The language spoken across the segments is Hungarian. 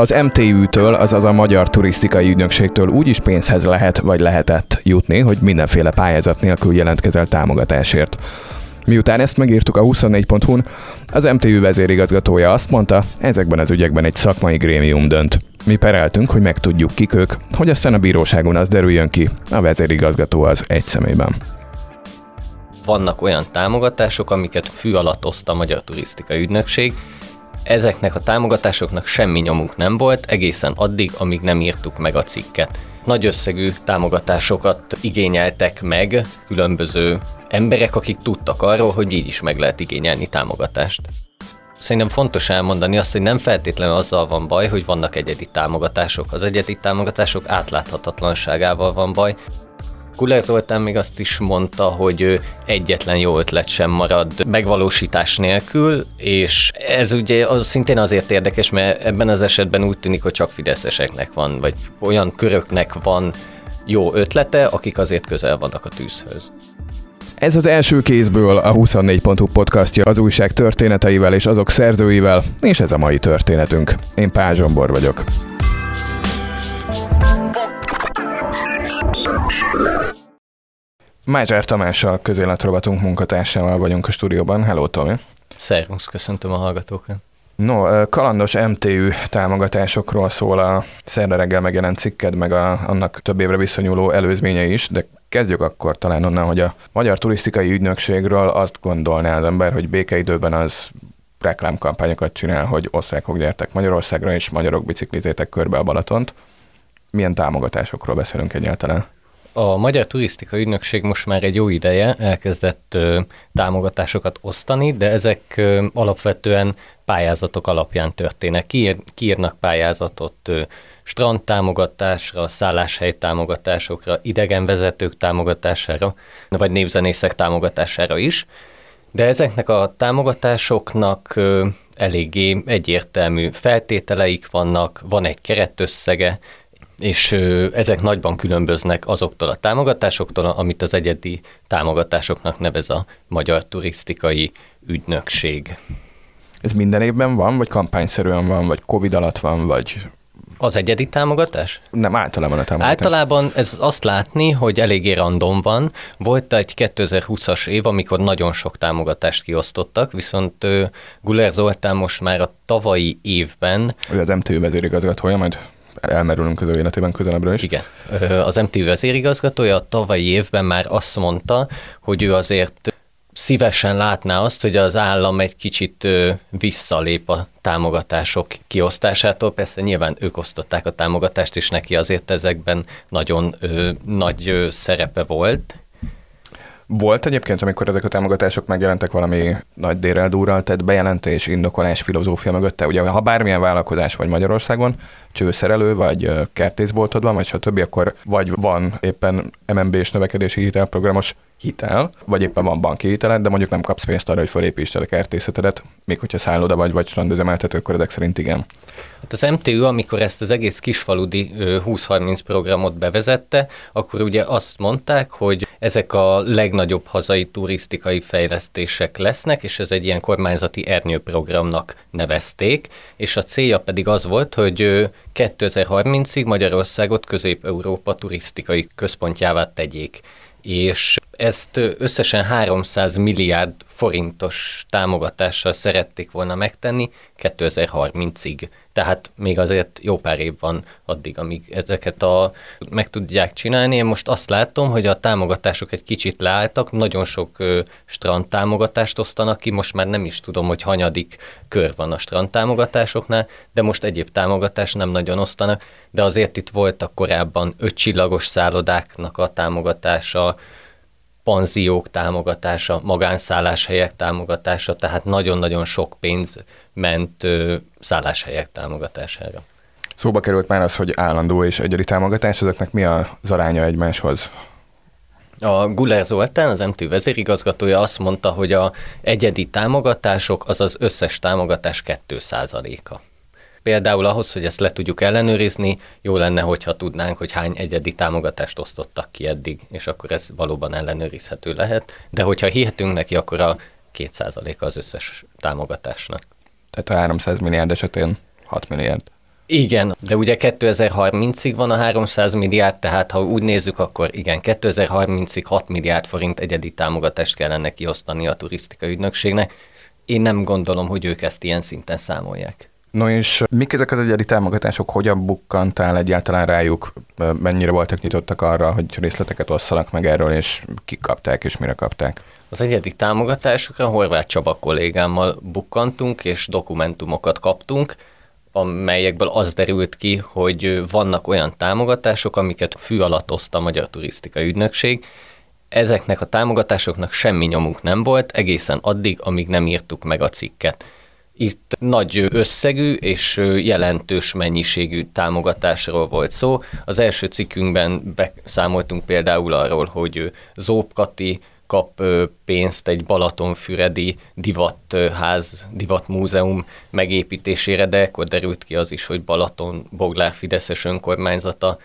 Az MTÜ-től, azaz a Magyar Turisztikai Ügynökségtől úgy is pénzhez lehet vagy lehetett jutni, hogy mindenféle pályázat nélkül jelentkezel támogatásért. Miután ezt megírtuk a 24.hu-n, az MTÜ vezérigazgatója azt mondta, ezekben az ügyekben egy szakmai grémium dönt. Mi pereltünk, hogy megtudjuk kik ők, hogy aztán a bíróságon az derüljön ki, a vezérigazgató az egy személyben vannak olyan támogatások, amiket fű alatt oszt a Magyar Turisztikai Ügynökség. Ezeknek a támogatásoknak semmi nyomunk nem volt, egészen addig, amíg nem írtuk meg a cikket. Nagy összegű támogatásokat igényeltek meg különböző emberek, akik tudtak arról, hogy így is meg lehet igényelni támogatást. Szerintem fontos elmondani azt, hogy nem feltétlenül azzal van baj, hogy vannak egyedi támogatások. Az egyedi támogatások átláthatatlanságával van baj. Kuller Zoltán még azt is mondta, hogy egyetlen jó ötlet sem marad megvalósítás nélkül, és ez ugye az szintén azért érdekes, mert ebben az esetben úgy tűnik, hogy csak fideszeseknek van, vagy olyan köröknek van jó ötlete, akik azért közel vannak a tűzhöz. Ez az első kézből a 24.hu podcastja az újság történeteivel és azok szerzőivel, és ez a mai történetünk. Én Pál Zsombor vagyok. Májzsár Tamással közéletrovatunk munkatársával vagyunk a stúdióban. Hello, Tomi! Szervusz, köszöntöm a hallgatókat! No, kalandos MTÜ támogatásokról szól a szerda reggel megjelent cikked, meg a, annak több évre visszanyúló előzménye is, de kezdjük akkor talán onnan, hogy a Magyar Turisztikai Ügynökségről azt gondolná az ember, hogy békeidőben az reklámkampányokat csinál, hogy osztrákok gyertek Magyarországra, és magyarok biciklizétek körbe a Balatont. Milyen támogatásokról beszélünk egyáltalán? A Magyar Turisztika Ügynökség most már egy jó ideje elkezdett ö, támogatásokat osztani, de ezek ö, alapvetően pályázatok alapján történnek. Kiír, kiírnak pályázatot ö, strand támogatásra, szálláshely támogatásokra, idegenvezetők támogatására, vagy népzenészek támogatására is. De ezeknek a támogatásoknak ö, eléggé egyértelmű feltételeik vannak, van egy keretösszege, és ezek nagyban különböznek azoktól a támogatásoktól, amit az egyedi támogatásoknak nevez a Magyar Turisztikai Ügynökség. Ez minden évben van, vagy kampányszerűen van, vagy Covid alatt van, vagy az egyedi támogatás? Nem, általában a támogatás. Általában ez azt látni, hogy eléggé random van. Volt egy 2020-as év, amikor nagyon sok támogatást kiosztottak, viszont Guler Zoltán most már a tavalyi évben... Ő az MTÜ vezérigazgatója, majd elmerülünk az ő életében közelebbről is. Igen. Az MTV vezérigazgatója a tavalyi évben már azt mondta, hogy ő azért szívesen látná azt, hogy az állam egy kicsit visszalép a támogatások kiosztásától. Persze nyilván ők osztották a támogatást, és neki azért ezekben nagyon ö, nagy ö, szerepe volt, volt egyébként, amikor ezek a támogatások megjelentek valami nagy dérel durral, tehát bejelentés, indokolás, filozófia mögötte. Ugye, ha bármilyen vállalkozás vagy Magyarországon, csőszerelő, vagy kertészboltod van, vagy stb., akkor vagy van éppen MNB-s növekedési hitelprogramos hitel, vagy éppen van banki hiteled, de mondjuk nem kapsz pénzt arra, hogy fölépítsd a kertészetedet, még hogyha szálloda vagy, vagy strandüzemeltető, akkor ezek szerint igen. Hát az MTÜ, amikor ezt az egész kisfaludi 20-30 programot bevezette, akkor ugye azt mondták, hogy ezek a legnagyobb hazai turisztikai fejlesztések lesznek, és ez egy ilyen kormányzati ernyőprogramnak nevezték, és a célja pedig az volt, hogy 2030-ig Magyarországot Közép-Európa turisztikai központjává tegyék. És ezt összesen 300 milliárd forintos támogatással szerették volna megtenni 2030-ig. Tehát még azért jó pár év van addig, amíg ezeket a, meg tudják csinálni. Én most azt látom, hogy a támogatások egy kicsit leálltak, nagyon sok ö, strand támogatást osztanak ki, most már nem is tudom, hogy hanyadik kör van a strand támogatásoknál, de most egyéb támogatást nem nagyon osztanak, de azért itt voltak korábban ötcsillagos szállodáknak a támogatása, panziók támogatása, magánszálláshelyek támogatása, tehát nagyon-nagyon sok pénz ment ö, szálláshelyek támogatására. Szóba került már az, hogy állandó és egyedi támogatás, ezeknek mi az aránya egymáshoz? A Guller Zoltán, az MTV vezérigazgatója azt mondta, hogy a egyedi támogatások az az összes támogatás 2%-a. Például ahhoz, hogy ezt le tudjuk ellenőrizni, jó lenne, hogyha tudnánk, hogy hány egyedi támogatást osztottak ki eddig, és akkor ez valóban ellenőrizhető lehet. De hogyha hihetünk neki, akkor a 2% az összes támogatásnak. Tehát a 300 milliárd esetén 6 milliárd. Igen, de ugye 2030-ig van a 300 milliárd, tehát ha úgy nézzük, akkor igen, 2030-ig 6 milliárd forint egyedi támogatást kellene kiosztani a turisztikai ügynökségnek. Én nem gondolom, hogy ők ezt ilyen szinten számolják. No és mik ezek az egyedi támogatások, hogyan bukkantál egyáltalán rájuk, mennyire voltak nyitottak arra, hogy részleteket osszanak meg erről, és kik kapták, és mire kapták? Az egyedi támogatásokra Horváth Csaba kollégámmal bukkantunk, és dokumentumokat kaptunk, amelyekből az derült ki, hogy vannak olyan támogatások, amiket fű alatt oszt a Magyar Turisztikai Ügynökség. Ezeknek a támogatásoknak semmi nyomunk nem volt, egészen addig, amíg nem írtuk meg a cikket. Itt nagy összegű és jelentős mennyiségű támogatásról volt szó. Az első cikkünkben beszámoltunk például arról, hogy Zópkati kap pénzt egy Balatonfüredi divatház, divatmúzeum megépítésére, de ekkor derült ki az is, hogy Balaton Boglár Fideszes önkormányzata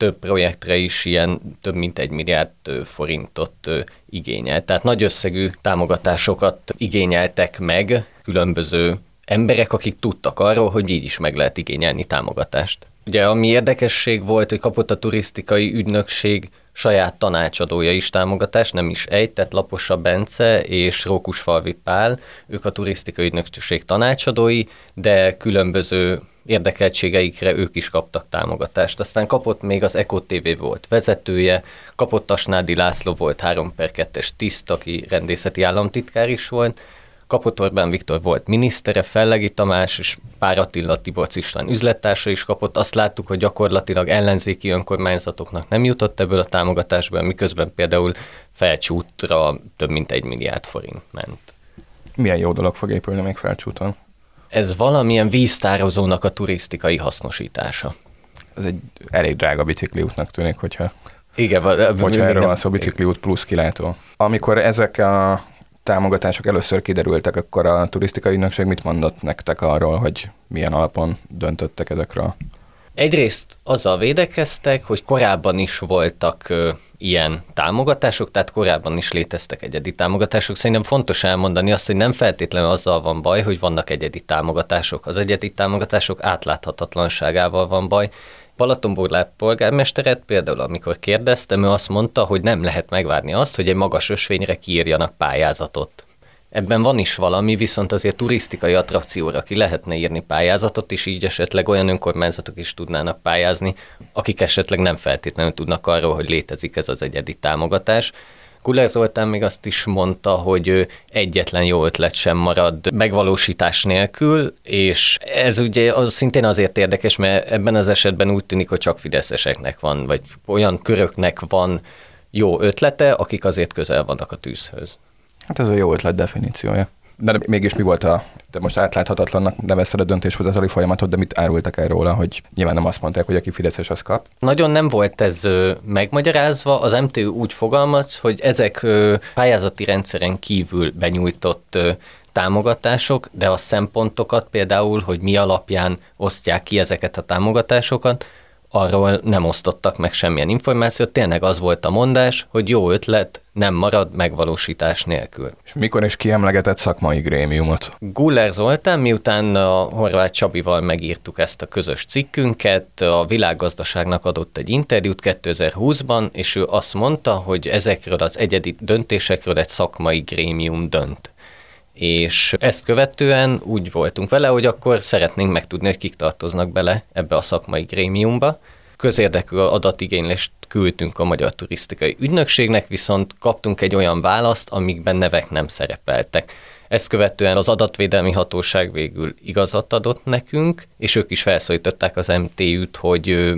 több projektre is ilyen több mint egy milliárd forintot igényelt. Tehát nagy összegű támogatásokat igényeltek meg különböző emberek, akik tudtak arról, hogy így is meg lehet igényelni támogatást. Ugye ami érdekesség volt, hogy kapott a turisztikai ügynökség saját tanácsadója is támogatást, nem is egy, tehát Laposa Bence és Rókusfalvi Pál, ők a turisztikai ügynökség tanácsadói, de különböző érdekeltségeikre ők is kaptak támogatást. Aztán kapott még az Eko TV volt vezetője, kapott Asnádi László volt 3 per 2-es tiszt, aki rendészeti államtitkár is volt, kapott Orbán Viktor volt minisztere, Fellegi Tamás és Pár Attila Tiborc István üzlettársa is kapott. Azt láttuk, hogy gyakorlatilag ellenzéki önkormányzatoknak nem jutott ebből a támogatásból, miközben például felcsútra több mint egy milliárd forint ment. Milyen jó dolog fog épülni még felcsúton? Ez valamilyen víztározónak a turisztikai hasznosítása. Ez egy elég drága bicikliútnak tűnik, hogyha igen, hogyha erről van szó, bicikliút plusz kilátó. Amikor ezek a támogatások először kiderültek, akkor a turisztikai ügynökség mit mondott nektek arról, hogy milyen alapon döntöttek ezekről? Egyrészt azzal védekeztek, hogy korábban is voltak ö, ilyen támogatások, tehát korábban is léteztek egyedi támogatások. Szerintem fontos elmondani azt, hogy nem feltétlenül azzal van baj, hogy vannak egyedi támogatások. Az egyedi támogatások átláthatatlanságával van baj, Balatonburlát polgármesteret például, amikor kérdeztem, ő azt mondta, hogy nem lehet megvárni azt, hogy egy magas ösvényre kiírjanak pályázatot. Ebben van is valami, viszont azért turisztikai attrakcióra ki lehetne írni pályázatot, és így esetleg olyan önkormányzatok is tudnának pályázni, akik esetleg nem feltétlenül tudnak arról, hogy létezik ez az egyedi támogatás. Kuller Zoltán még azt is mondta, hogy egyetlen jó ötlet sem marad megvalósítás nélkül, és ez ugye az szintén azért érdekes, mert ebben az esetben úgy tűnik, hogy csak fideszeseknek van, vagy olyan köröknek van jó ötlete, akik azért közel vannak a tűzhöz. Hát ez a jó ötlet definíciója. De mégis mi volt a, de most átláthatatlannak nevezted a döntéshozatali folyamatot, de mit árultak el róla, hogy nyilván nem azt mondták, hogy aki Fideszes, az kap? Nagyon nem volt ez ö, megmagyarázva. Az MTU úgy fogalmaz, hogy ezek ö, pályázati rendszeren kívül benyújtott ö, támogatások, de a szempontokat például, hogy mi alapján osztják ki ezeket a támogatásokat, arról nem osztottak meg semmilyen információt, tényleg az volt a mondás, hogy jó ötlet nem marad megvalósítás nélkül. És mikor is kiemlegetett szakmai grémiumot? Guller Zoltán, miután a Horváth Csabival megírtuk ezt a közös cikkünket, a világgazdaságnak adott egy interjút 2020-ban, és ő azt mondta, hogy ezekről az egyedi döntésekről egy szakmai grémium dönt és ezt követően úgy voltunk vele, hogy akkor szeretnénk megtudni, hogy kik tartoznak bele ebbe a szakmai grémiumba. Közérdekű adatigénylést küldtünk a Magyar Turisztikai Ügynökségnek, viszont kaptunk egy olyan választ, amikben nevek nem szerepeltek. Ezt követően az adatvédelmi hatóság végül igazat adott nekünk, és ők is felszólították az MTÜ-t, hogy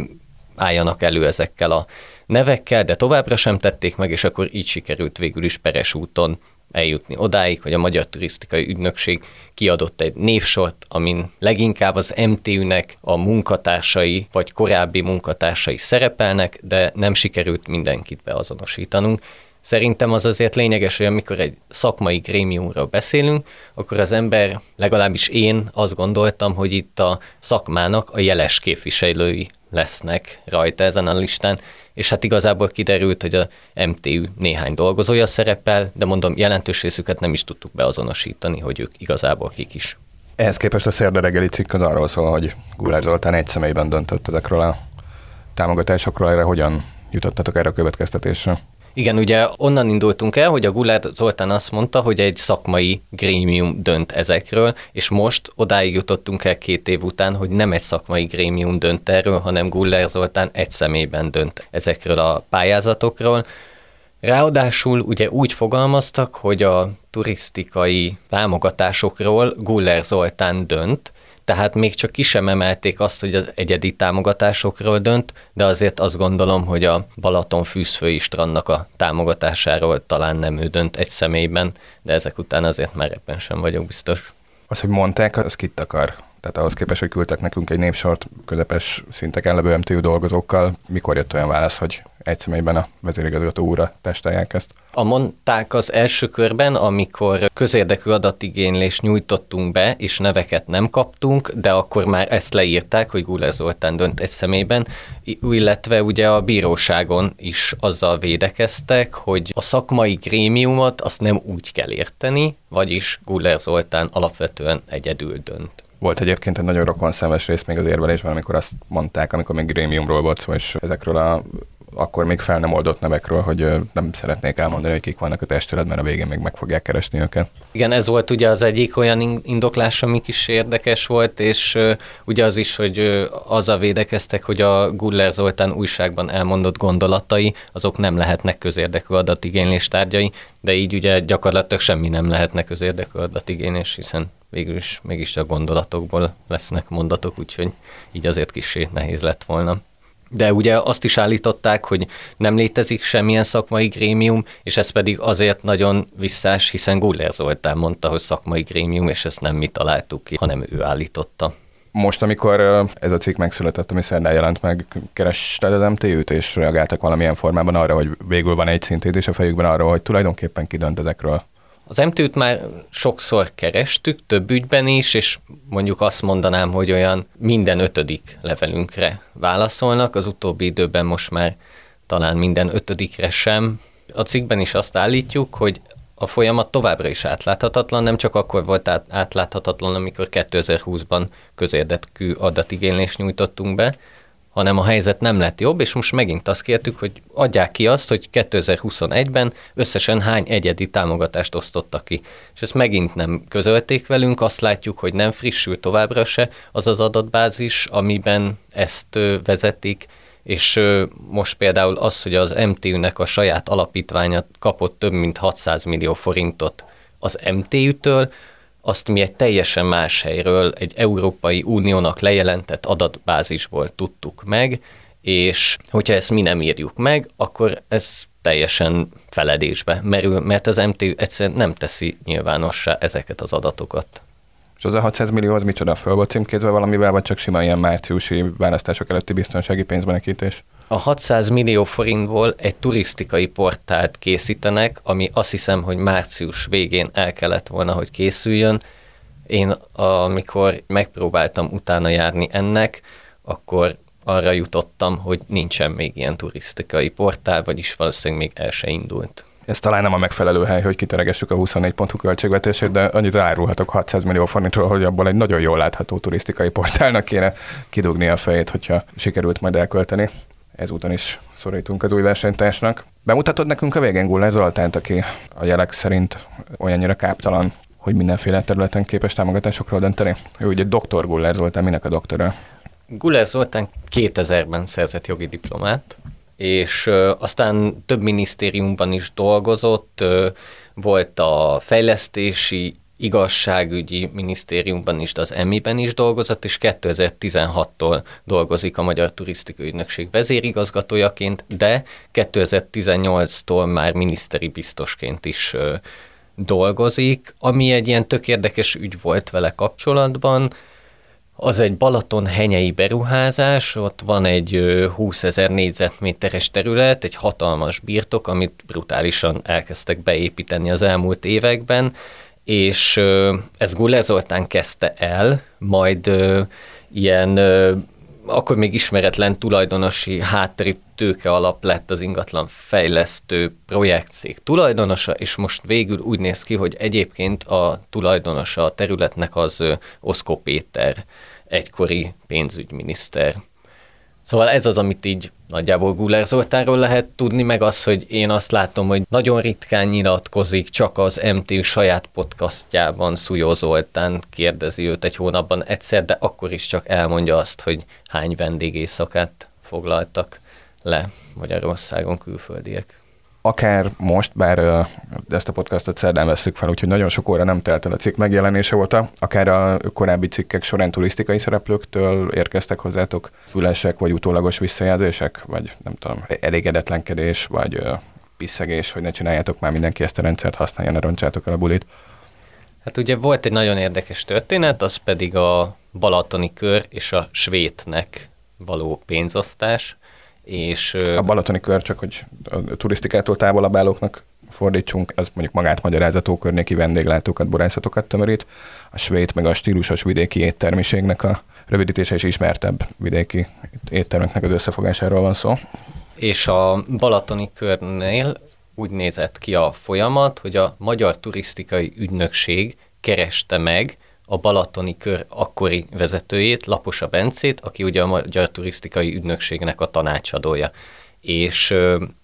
álljanak elő ezekkel a nevekkel, de továbbra sem tették meg, és akkor így sikerült végül is peres úton eljutni odáig, hogy a Magyar Turisztikai Ügynökség kiadott egy névsort, amin leginkább az MTÜ-nek a munkatársai vagy korábbi munkatársai szerepelnek, de nem sikerült mindenkit beazonosítanunk. Szerintem az azért lényeges, hogy amikor egy szakmai grémiumról beszélünk, akkor az ember, legalábbis én azt gondoltam, hogy itt a szakmának a jeles képviselői lesznek rajta ezen a listán, és hát igazából kiderült, hogy a MTU néhány dolgozója szerepel, de mondom, jelentős részüket nem is tudtuk beazonosítani, hogy ők igazából kik is. Ehhez képest a szerda reggeli cikk az arról szól, hogy Gulár Zoltán egy személyben döntött ezekről a támogatásokról, erre hogyan jutottatok erre a következtetésre? Igen, ugye onnan indultunk el, hogy a Gulár Zoltán azt mondta, hogy egy szakmai grémium dönt ezekről, és most odáig jutottunk el két év után, hogy nem egy szakmai grémium dönt erről, hanem Gulár Zoltán egy személyben dönt ezekről a pályázatokról. Ráadásul ugye úgy fogalmaztak, hogy a turisztikai támogatásokról Guller Zoltán dönt, tehát még csak ki sem emelték azt, hogy az egyedi támogatásokról dönt, de azért azt gondolom, hogy a Balaton fűzfői strandnak a támogatásáról talán nem ő dönt egy személyben, de ezek után azért már ebben sem vagyok biztos. Az, hogy mondták, az kit akar? Tehát ahhoz képest, hogy küldtek nekünk egy népsort közepes szinteken levő MTU dolgozókkal, mikor jött olyan válasz, hogy egy személyben a vezérigazgató úrra testálják ezt? A mondták az első körben, amikor közérdekű adatigénylést nyújtottunk be, és neveket nem kaptunk, de akkor már ezt leírták, hogy Guler Zoltán dönt egy személyben, illetve ugye a bíróságon is azzal védekeztek, hogy a szakmai grémiumot azt nem úgy kell érteni, vagyis Guler Zoltán alapvetően egyedül dönt. Volt egyébként egy nagyon rokon szemes rész még az érvelésben, amikor azt mondták, amikor még grémiumról volt szó, és ezekről a akkor még fel nem oldott nevekről, hogy nem szeretnék elmondani, hogy kik vannak a testületben, a végén még meg fogják keresni őket. Igen, ez volt ugye az egyik olyan indoklás, ami is érdekes volt, és ugye az is, hogy uh, azzal védekeztek, hogy a Guller Zoltán újságban elmondott gondolatai, azok nem lehetnek közérdekű adatigénylés tárgyai, de így ugye gyakorlatilag semmi nem lehetnek közérdekű adatigénylés, hiszen végül is mégis a gondolatokból lesznek mondatok, úgyhogy így azért kicsi nehéz lett volna. De ugye azt is állították, hogy nem létezik semmilyen szakmai grémium, és ez pedig azért nagyon visszás, hiszen Guller Zoltán mondta, hogy szakmai grémium, és ezt nem mi találtuk ki, hanem ő állította. Most, amikor ez a cikk megszületett, ami szerdán jelent meg, kerested az MTÜ-t, és reagáltak valamilyen formában arra, hogy végül van egy szintézis a fejükben arról, hogy tulajdonképpen kidönt ezekről az MTÜ-t már sokszor kerestük, több ügyben is, és mondjuk azt mondanám, hogy olyan minden ötödik levelünkre válaszolnak, az utóbbi időben most már talán minden ötödikre sem. A cikkben is azt állítjuk, hogy a folyamat továbbra is átláthatatlan, nem csak akkor volt átláthatatlan, amikor 2020-ban közérdekű adatigénylést nyújtottunk be, hanem a helyzet nem lett jobb, és most megint azt kértük, hogy adják ki azt, hogy 2021-ben összesen hány egyedi támogatást osztottak ki. És ezt megint nem közölték velünk, azt látjuk, hogy nem frissül továbbra se az az adatbázis, amiben ezt vezetik, és most például az, hogy az MTÜ-nek a saját alapítványa kapott több mint 600 millió forintot az MTÜ-től, azt mi egy teljesen más helyről, egy Európai Uniónak lejelentett adatbázisból tudtuk meg, és hogyha ezt mi nem írjuk meg, akkor ez teljesen feledésbe merül, mert az MTU egyszerűen nem teszi nyilvánossá ezeket az adatokat. És az a 600 millió az micsoda? Föl volt címkézve valamivel, vagy csak sima ilyen márciusi választások előtti biztonsági pénzbenekítés? A 600 millió forintból egy turisztikai portált készítenek, ami azt hiszem, hogy március végén el kellett volna, hogy készüljön. Én amikor megpróbáltam utána járni ennek, akkor arra jutottam, hogy nincsen még ilyen turisztikai portál, vagyis valószínűleg még el se indult. Ez talán nem a megfelelő hely, hogy kiteregessük a 24 pontú költségvetését, de annyit árulhatok 600 millió forintról, hogy abból egy nagyon jól látható turisztikai portálnak kéne kidugni a fejét, hogyha sikerült majd elkölteni ezúton is szorítunk az új versenytársnak. Bemutatod nekünk a végén Guller Zoltánt, aki a jelek szerint olyannyira káptalan, hogy mindenféle területen képes támogatásokról dönteni. Ő ugye doktor Guller Zoltán, minek a doktora? Guller Zoltán 2000-ben szerzett jogi diplomát, és aztán több minisztériumban is dolgozott, volt a fejlesztési igazságügyi minisztériumban is, az EMI-ben is dolgozott, és 2016-tól dolgozik a Magyar Turisztikai Ügynökség vezérigazgatójaként, de 2018-tól már miniszteri biztosként is dolgozik, ami egy ilyen tök érdekes ügy volt vele kapcsolatban, az egy Balaton henyei beruházás, ott van egy 20 ezer négyzetméteres terület, egy hatalmas birtok, amit brutálisan elkezdtek beépíteni az elmúlt években, és ez Guller Zoltán kezdte el, majd ilyen akkor még ismeretlen tulajdonosi háttéri tőke alap lett az ingatlan fejlesztő projektcég tulajdonosa, és most végül úgy néz ki, hogy egyébként a tulajdonosa a területnek az Oszkó Péter, egykori pénzügyminiszter. Szóval ez az, amit így nagyjából Guller Zoltánról lehet tudni, meg az, hogy én azt látom, hogy nagyon ritkán nyilatkozik, csak az MTU saját podcastjában Szújó Zoltán kérdezi őt egy hónapban egyszer, de akkor is csak elmondja azt, hogy hány vendégészakát foglaltak le Magyarországon külföldiek akár most, bár ezt a podcastot szerdán veszük fel, úgyhogy nagyon sok óra nem telt el a cikk megjelenése óta, akár a korábbi cikkek során turisztikai szereplőktől érkeztek hozzátok fülesek, vagy utólagos visszajelzések, vagy nem tudom, elégedetlenkedés, vagy piszegés, hogy ne csináljátok már mindenki ezt a rendszert, használja, ne roncsátok el a bulit. Hát ugye volt egy nagyon érdekes történet, az pedig a Balatoni kör és a Svétnek való pénzosztás, és, a balatoni kör, csak hogy a turisztikától távolabb állóknak fordítsunk, ez mondjuk magát magyarázató környéki vendéglátókat, borászatokat tömörít. A svéd meg a stílusos vidéki éttermiségnek a rövidítése és ismertebb vidéki éttermeknek az összefogásáról van szó. És a balatoni körnél úgy nézett ki a folyamat, hogy a Magyar Turisztikai Ügynökség kereste meg a Balatoni Kör akkori vezetőjét, Laposa Bencét, aki ugye a Magyar Turisztikai Ügynökségnek a tanácsadója. És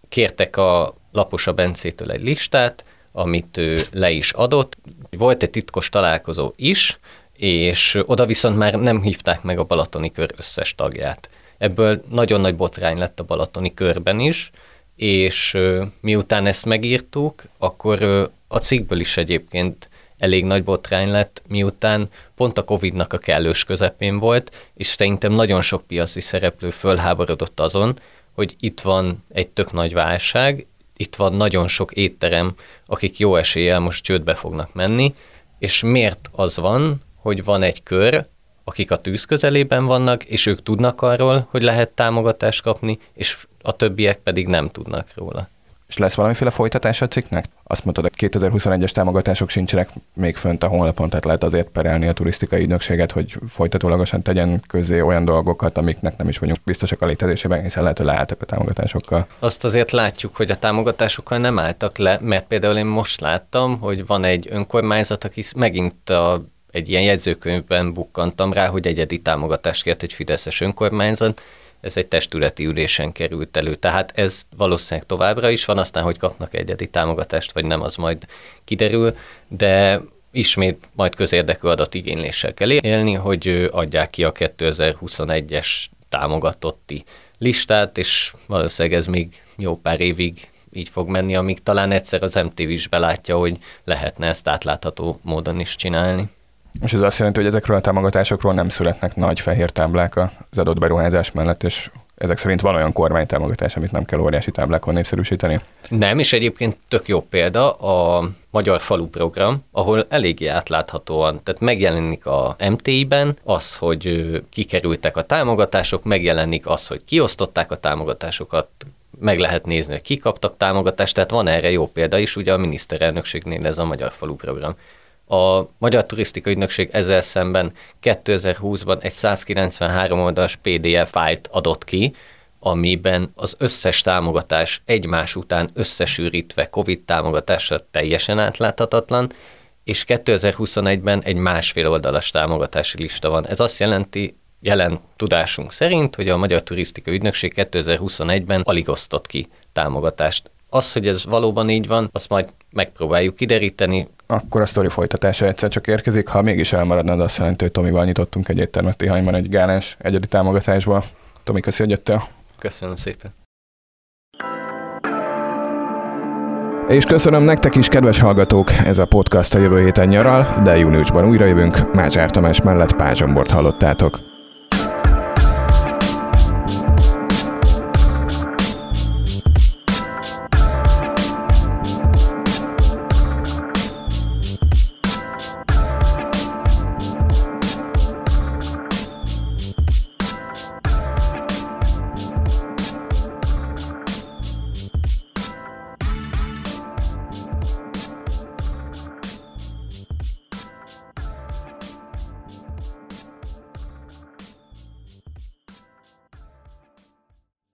kértek a Laposa Bencétől egy listát, amit ő le is adott. Volt egy titkos találkozó is, és oda viszont már nem hívták meg a Balatoni Kör összes tagját. Ebből nagyon nagy botrány lett a Balatoni Körben is, és miután ezt megírtuk, akkor a cikkből is egyébként elég nagy botrány lett, miután pont a Covid-nak a kellős közepén volt, és szerintem nagyon sok piaci szereplő fölháborodott azon, hogy itt van egy tök nagy válság, itt van nagyon sok étterem, akik jó eséllyel most csődbe fognak menni, és miért az van, hogy van egy kör, akik a tűz közelében vannak, és ők tudnak arról, hogy lehet támogatást kapni, és a többiek pedig nem tudnak róla. És lesz valamiféle folytatás a cikknek? Azt mondtad, hogy 2021-es támogatások sincsenek még fönt a honlapon, tehát lehet azért perelni a turisztikai ügynökséget, hogy folytatólagosan tegyen közé olyan dolgokat, amiknek nem is vagyunk biztosak a létezésében, hiszen lehet, hogy leálltak a támogatásokkal. Azt azért látjuk, hogy a támogatásokkal nem álltak le, mert például én most láttam, hogy van egy önkormányzat, aki megint a egy ilyen jegyzőkönyvben bukkantam rá, hogy egyedi támogatást kért egy Fideszes önkormányzat, ez egy testületi ülésen került elő. Tehát ez valószínűleg továbbra is van, aztán, hogy kapnak egyedi támogatást, vagy nem, az majd kiderül, de ismét majd közérdekű adatigényléssel kell élni, hogy adják ki a 2021-es támogatotti listát, és valószínűleg ez még jó pár évig így fog menni, amíg talán egyszer az MTV is belátja, hogy lehetne ezt átlátható módon is csinálni. És ez azt jelenti, hogy ezekről a támogatásokról nem születnek nagy fehér táblák az adott beruházás mellett, és ezek szerint van olyan kormánytámogatás, amit nem kell óriási táblákon népszerűsíteni? Nem, és egyébként tök jó példa a Magyar Falu Program, ahol eléggé átláthatóan, tehát megjelenik a MTI-ben az, hogy kikerültek a támogatások, megjelenik az, hogy kiosztották a támogatásokat, meg lehet nézni, hogy kikaptak támogatást, tehát van erre jó példa is, ugye a miniszterelnökségnél ez a Magyar Falu Program. A Magyar Turisztikai Ügynökség ezzel szemben 2020-ban egy 193 oldalas PDF fájlt adott ki, amiben az összes támogatás egymás után összesűrítve COVID támogatásra teljesen átláthatatlan, és 2021-ben egy másfél oldalas támogatási lista van. Ez azt jelenti, jelen tudásunk szerint, hogy a Magyar Turisztikai Ügynökség 2021-ben alig osztott ki támogatást. Az, hogy ez valóban így van, azt majd megpróbáljuk kideríteni. Akkor a sztori folytatása egyszer csak érkezik. Ha mégis elmaradna, az azt jelenti, hogy Tomival nyitottunk egy éttermet Tihanyban egy gálás egyedi támogatásból. Tomi, köszi, hogy jöttél. Köszönöm szépen. És köszönöm nektek is, kedves hallgatók, ez a podcast a jövő héten nyaral, de júniusban újra jövünk. Mácsár Tamás mellett Pázsombort hallottátok.